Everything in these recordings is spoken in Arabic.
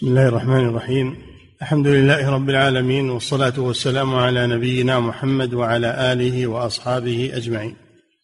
بسم الله الرحمن الرحيم. الحمد لله رب العالمين والصلاة والسلام على نبينا محمد وعلى آله وأصحابه أجمعين.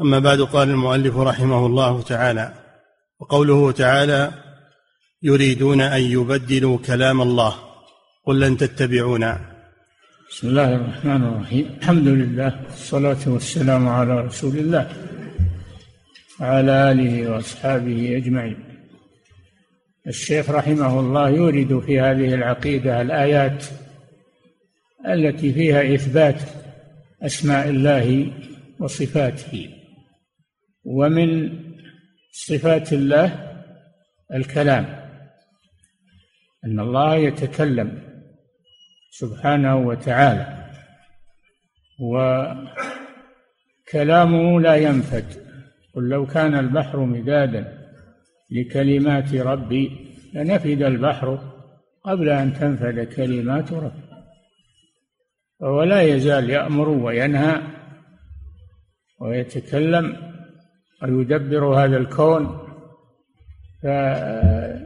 أما بعد قال المؤلف رحمه الله تعالى وقوله تعالى يريدون أن يبدلوا كلام الله قل لن تتبعونا. بسم الله الرحمن الرحيم. الحمد لله والصلاة والسلام على رسول الله وعلى آله وأصحابه أجمعين. الشيخ رحمه الله يورد في هذه العقيدة الآيات التي فيها إثبات أسماء الله وصفاته. ومن صفات الله الكلام أن الله يتكلم سبحانه وتعالى وكلامه لا ينفد. قل لو كان البحر مدادا لكلمات ربي لنفد البحر قبل أن تنفد كلمات ربي. وهو لا يزال يأمر وينهى ويتكلم ويدبر هذا الكون.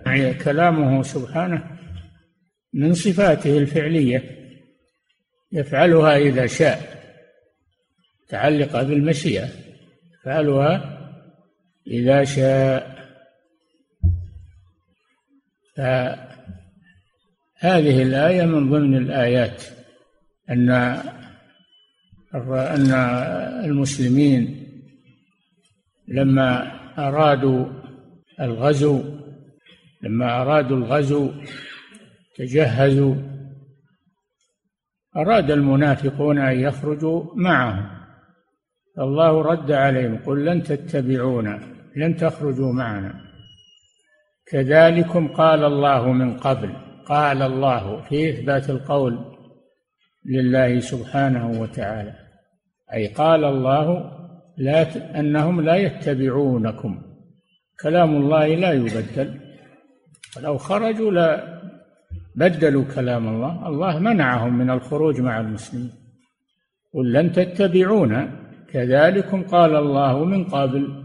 فكلامه سبحانه من صفاته الفعلية يفعلها إذا شاء متعلقة بالمشيئة يفعلها إذا شاء. فهذه الآية من ضمن الآيات أن أن المسلمين لما أرادوا الغزو لما أرادوا الغزو تجهزوا. أراد المنافقون أن يخرجوا معهم. الله رد عليهم قل لن تتبعونا لن تخرجوا معنا. كذلكم قال الله من قبل. قال الله في إثبات القول لله سبحانه وتعالى. أي قال الله لا أنهم لا يتبعونكم. كلام الله لا يبدل. ولو خرجوا لا بدلوا كلام الله. الله منعهم من الخروج مع المسلمين. قل لن تتبعونا كذلكم قال الله من قبل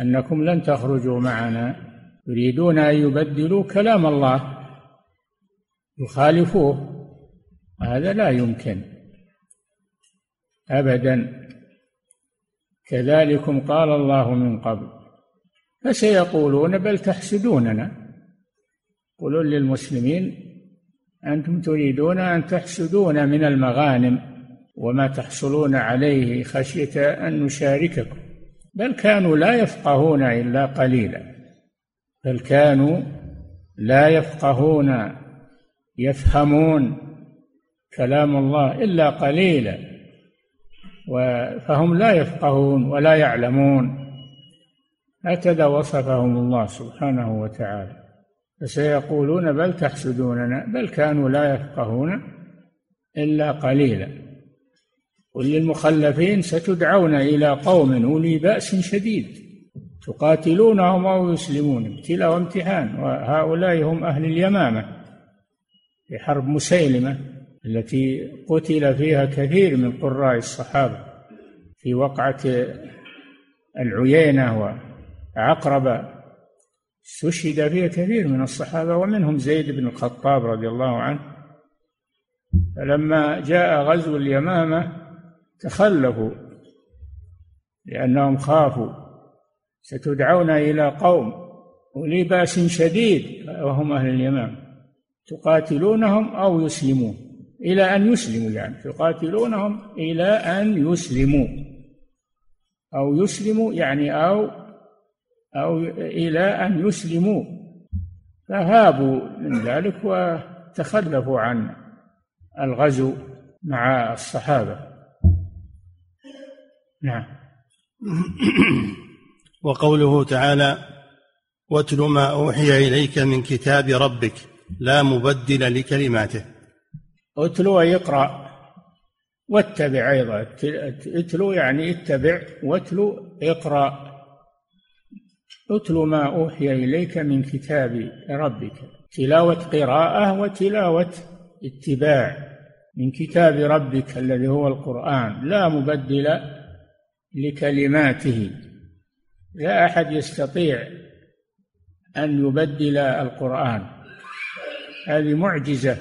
أنكم لن تخرجوا معنا. يريدون أن يبدلوا كلام الله يخالفوه. هذا لا يمكن ابدا. كذلكم قال الله من قبل فسيقولون بل تحسدوننا. يقولون للمسلمين أنتم تريدون أن تحسدون من المغانم وما تحصلون عليه خشية أن نشارككم. بل كانوا لا يفقهون إلا قليلا. بل كانوا لا يفقهون يفهمون كلام الله إلا قليلا فهم لا يفقهون ولا يعلمون. هكذا وصفهم الله سبحانه وتعالى. فسيقولون بل تحسدوننا بل كانوا لا يفقهون إلا قليلا. قل للمخلفين ستدعون إلى قوم أولي بأس شديد. تقاتلونهم أو يسلمون ابتلاء وامتحان. وهؤلاء هم أهل اليمامة في حرب مسيلمة التي قتل فيها كثير من قراء الصحابة. في وقعة العيينة وعقرب استشهد فيها كثير من الصحابة ومنهم زيد بن الخطاب رضي الله عنه. فلما جاء غزو اليمامة تخلفوا لأنهم خافوا ستدعون إلى قوم أولي بأس شديد وهم أهل اليمامة تقاتلونهم أو يسلمون؟ إلى أن يسلموا يعني. تقاتلونهم إلى أن يسلموا. أو يسلموا يعني أو أو إلى أن يسلموا. فهابوا من ذلك وتخلفوا عن الغزو مع الصحابة. نعم. وقوله تعالى واتل ما أوحي إليك من كتاب ربك لا مبدل لكلماته. اتل ويقرأ واتبع أيضا. اتلو يعني اتبع واتلو اقرأ. اتل ما أوحي إليك من كتاب ربك. تلاوة قراءة وتلاوة اتباع. من كتاب ربك الذي هو القرآن لا مبدل لكلماته. لا أحد يستطيع أن يبدل القرآن. هذه معجزة.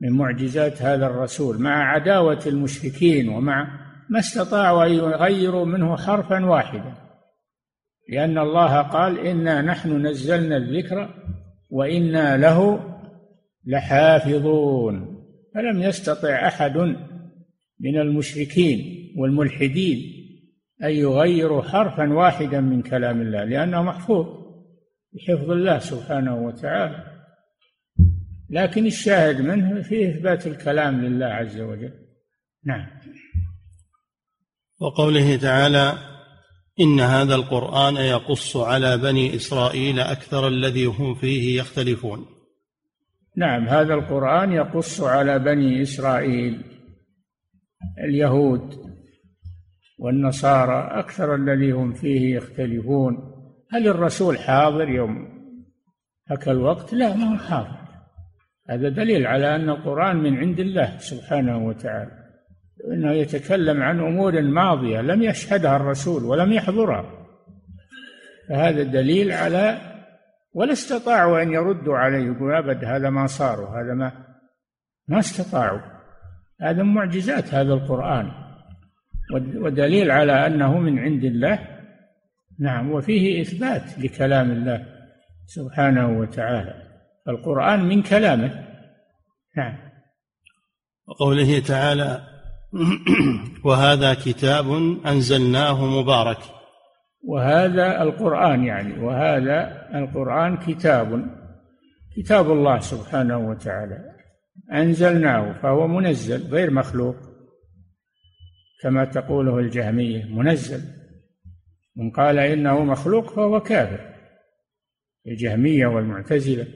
من معجزات هذا الرسول. مع عداوة المشركين ومع ما استطاعوا أن يغيروا منه حرفا واحدا. لأن الله قال إنا نحن نزلنا الذكر وإنا له لحافظون. فلم يستطع أحد من المشركين والملحدين أن يغيروا حرفا واحدا من كلام الله لأنه محفوظ بحفظ الله سبحانه وتعالى. لكن الشاهد منه فيه إثبات الكلام لله عز وجل. نعم. وقوله تعالى إن هذا القرآن يقص على بني إسرائيل أكثر الذي هم فيه يختلفون. نعم هذا القرآن يقص على بني إسرائيل اليهود. والنصارى أكثر الذي هم فيه يختلفون. هل الرسول حاضر يوم هكا الوقت؟ لا ما هو حاضر. هذا دليل على أن القرآن من عند الله سبحانه وتعالى إنه يتكلم عن أمور ماضية لم يشهدها الرسول ولم يحضرها. فهذا دليل على ولا استطاعوا أن يردوا عليه يقول أبد هذا ما صار وهذا ما ما استطاعوا. هذا معجزات هذا القرآن. ودليل على أنه من عند الله. نعم وفيه إثبات لكلام الله سبحانه وتعالى. القرآن من كلامه. نعم. وقوله تعالى وهذا كتاب أنزلناه مبارك. وهذا القرآن يعني وهذا القرآن كتاب كتاب الله سبحانه وتعالى. أنزلناه فهو منزل غير مخلوق. كما تقوله الجهمية منزل. من قال إنه مخلوق فهو كافر. الجهمية والمعتزلة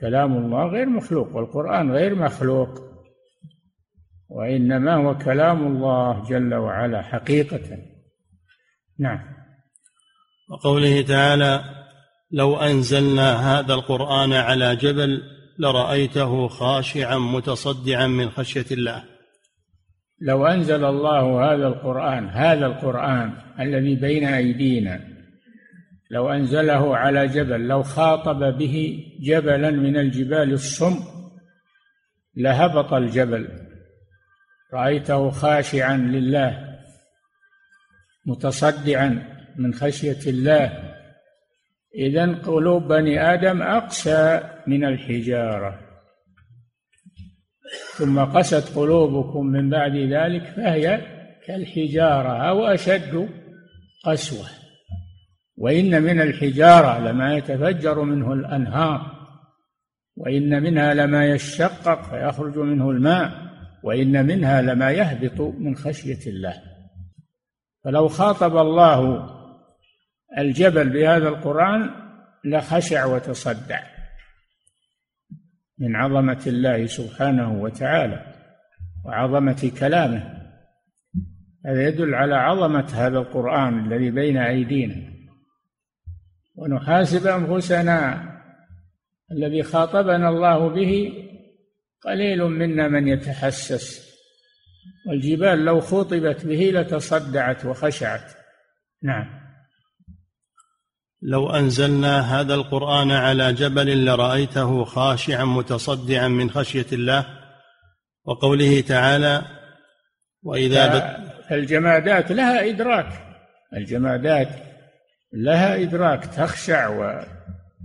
كلام الله غير مخلوق والقرآن غير مخلوق وإنما هو كلام الله جل وعلا حقيقة. نعم. وقوله تعالى لو أنزلنا هذا القرآن على جبل لرأيته خاشعا متصدعا من خشية الله. لو أنزل الله هذا القرآن هذا القرآن الذي بين أيدينا لو أنزله على جبل لو خاطب به جبلا من الجبال الصم لهبط الجبل. رأيته خاشعا لله متصدعا من خشية الله. إذا قلوب بني آدم أقسى من الحجارة. ثم قست قلوبكم من بعد ذلك فهي كالحجارة أو أشد قسوة. وإن من الحجارة لما يتفجر منه الأنهار وإن منها لما يشقق فيخرج منه الماء وإن منها لما يهبط من خشية الله. فلو خاطب الله الجبل بهذا القرآن لخشع وتصدع. من عظمة الله سبحانه وتعالى وعظمة كلامه. هذا يدل على عظمة هذا القرآن الذي بين أيدينا. ونحاسب أنفسنا الذي خاطبنا الله به قليل منا من يتحسس. والجبال لو خطبت به لتصدعت وخشعت. نعم. لو أنزلنا هذا القرآن على جبل لرأيته خاشعا متصدعا من خشية الله وقوله تعالى وإذا الجمادات لها إدراك. الجمادات لها إدراك تخشع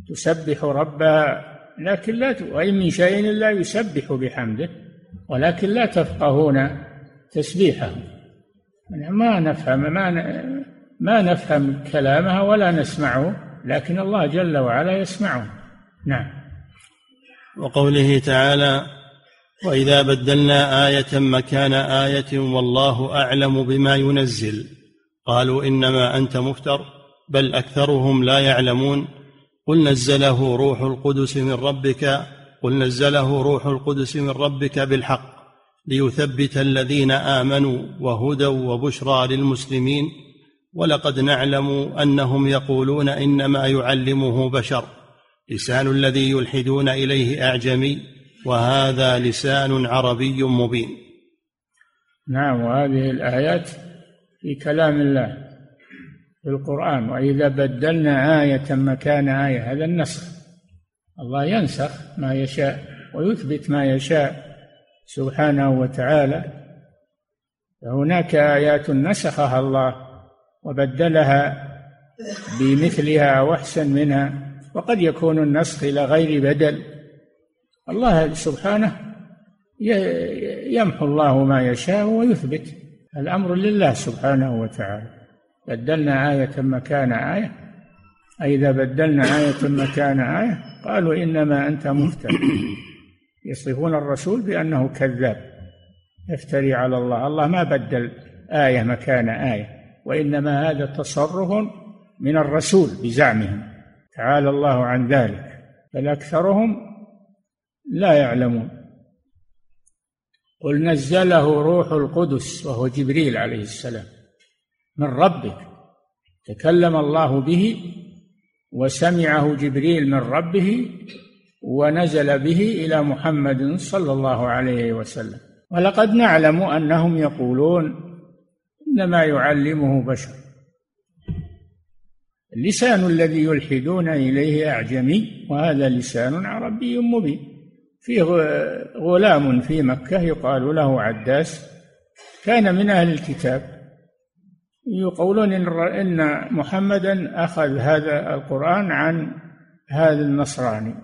وتسبح ربها لكن لا وإن من شيء إلا يسبح بحمده ولكن لا تفقهون تسبيحه. ما نفهم ما ما نفهم كلامها ولا نسمعه لكن الله جل وعلا يسمعه. نعم. وقوله تعالى وإذا بدلنا آية مكان آية والله أعلم بما ينزل. قالوا إنما أنت مفتر بل أكثرهم لا يعلمون. قل نزله روح القدس من ربك قل نزله روح القدس من ربك بالحق ليثبت الذين آمنوا وهدى وبشرى للمسلمين. ولقد نعلم أنهم يقولون إنما يعلمه بشر لسان الذي يلحدون إليه أعجمي وهذا لسان عربي مبين. نعم وهذه الآيات في كلام الله في القرآن وإذا بدلنا آية مكان آية هذا النسخ. الله ينسخ ما يشاء ويثبت ما يشاء سبحانه وتعالى. فهناك آيات نسخها الله وبدلها بمثلها واحسن منها وقد يكون النسخ إلى غير بدل. الله سبحانه يمحو الله ما يشاء ويثبت. الأمر لله سبحانه وتعالى. بدلنا آية مكان آية. أي إذا بدلنا آية مكان آية قالوا إنما أنت مفتر. يصفون الرسول بأنه كذاب. يفتري على الله. الله ما بدل آية مكان آية. وإنما هذا تصرف من الرسول بزعمهم. تعالى الله عن ذلك بل أكثرهم لا يعلمون. قل نزله روح القدس وهو جبريل عليه السلام من ربك. تكلم الله به وسمعه جبريل من ربه ونزل به إلى محمد صلى الله عليه وسلم. ولقد نعلم أنهم يقولون انما يعلمه بشر. اللسان الذي يلحدون إليه أعجمي وهذا لسان عربي مبين. فيه غلام في مكة يقال له عداس كان من أهل الكتاب. يقولون إن محمدا أخذ هذا القرآن عن هذا النصراني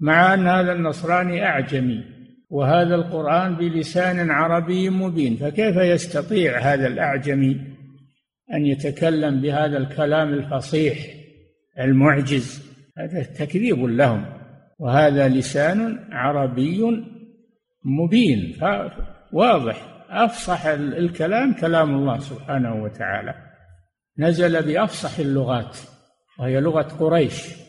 مع أن هذا النصراني أعجمي. وهذا القرآن بلسان عربي مبين فكيف يستطيع هذا الأعجمي أن يتكلم بهذا الكلام الفصيح المعجز؟ هذا تكذيب لهم وهذا لسان عربي مبين واضح أفصح الكلام كلام الله سبحانه وتعالى. نزل بأفصح اللغات وهي لغة قريش.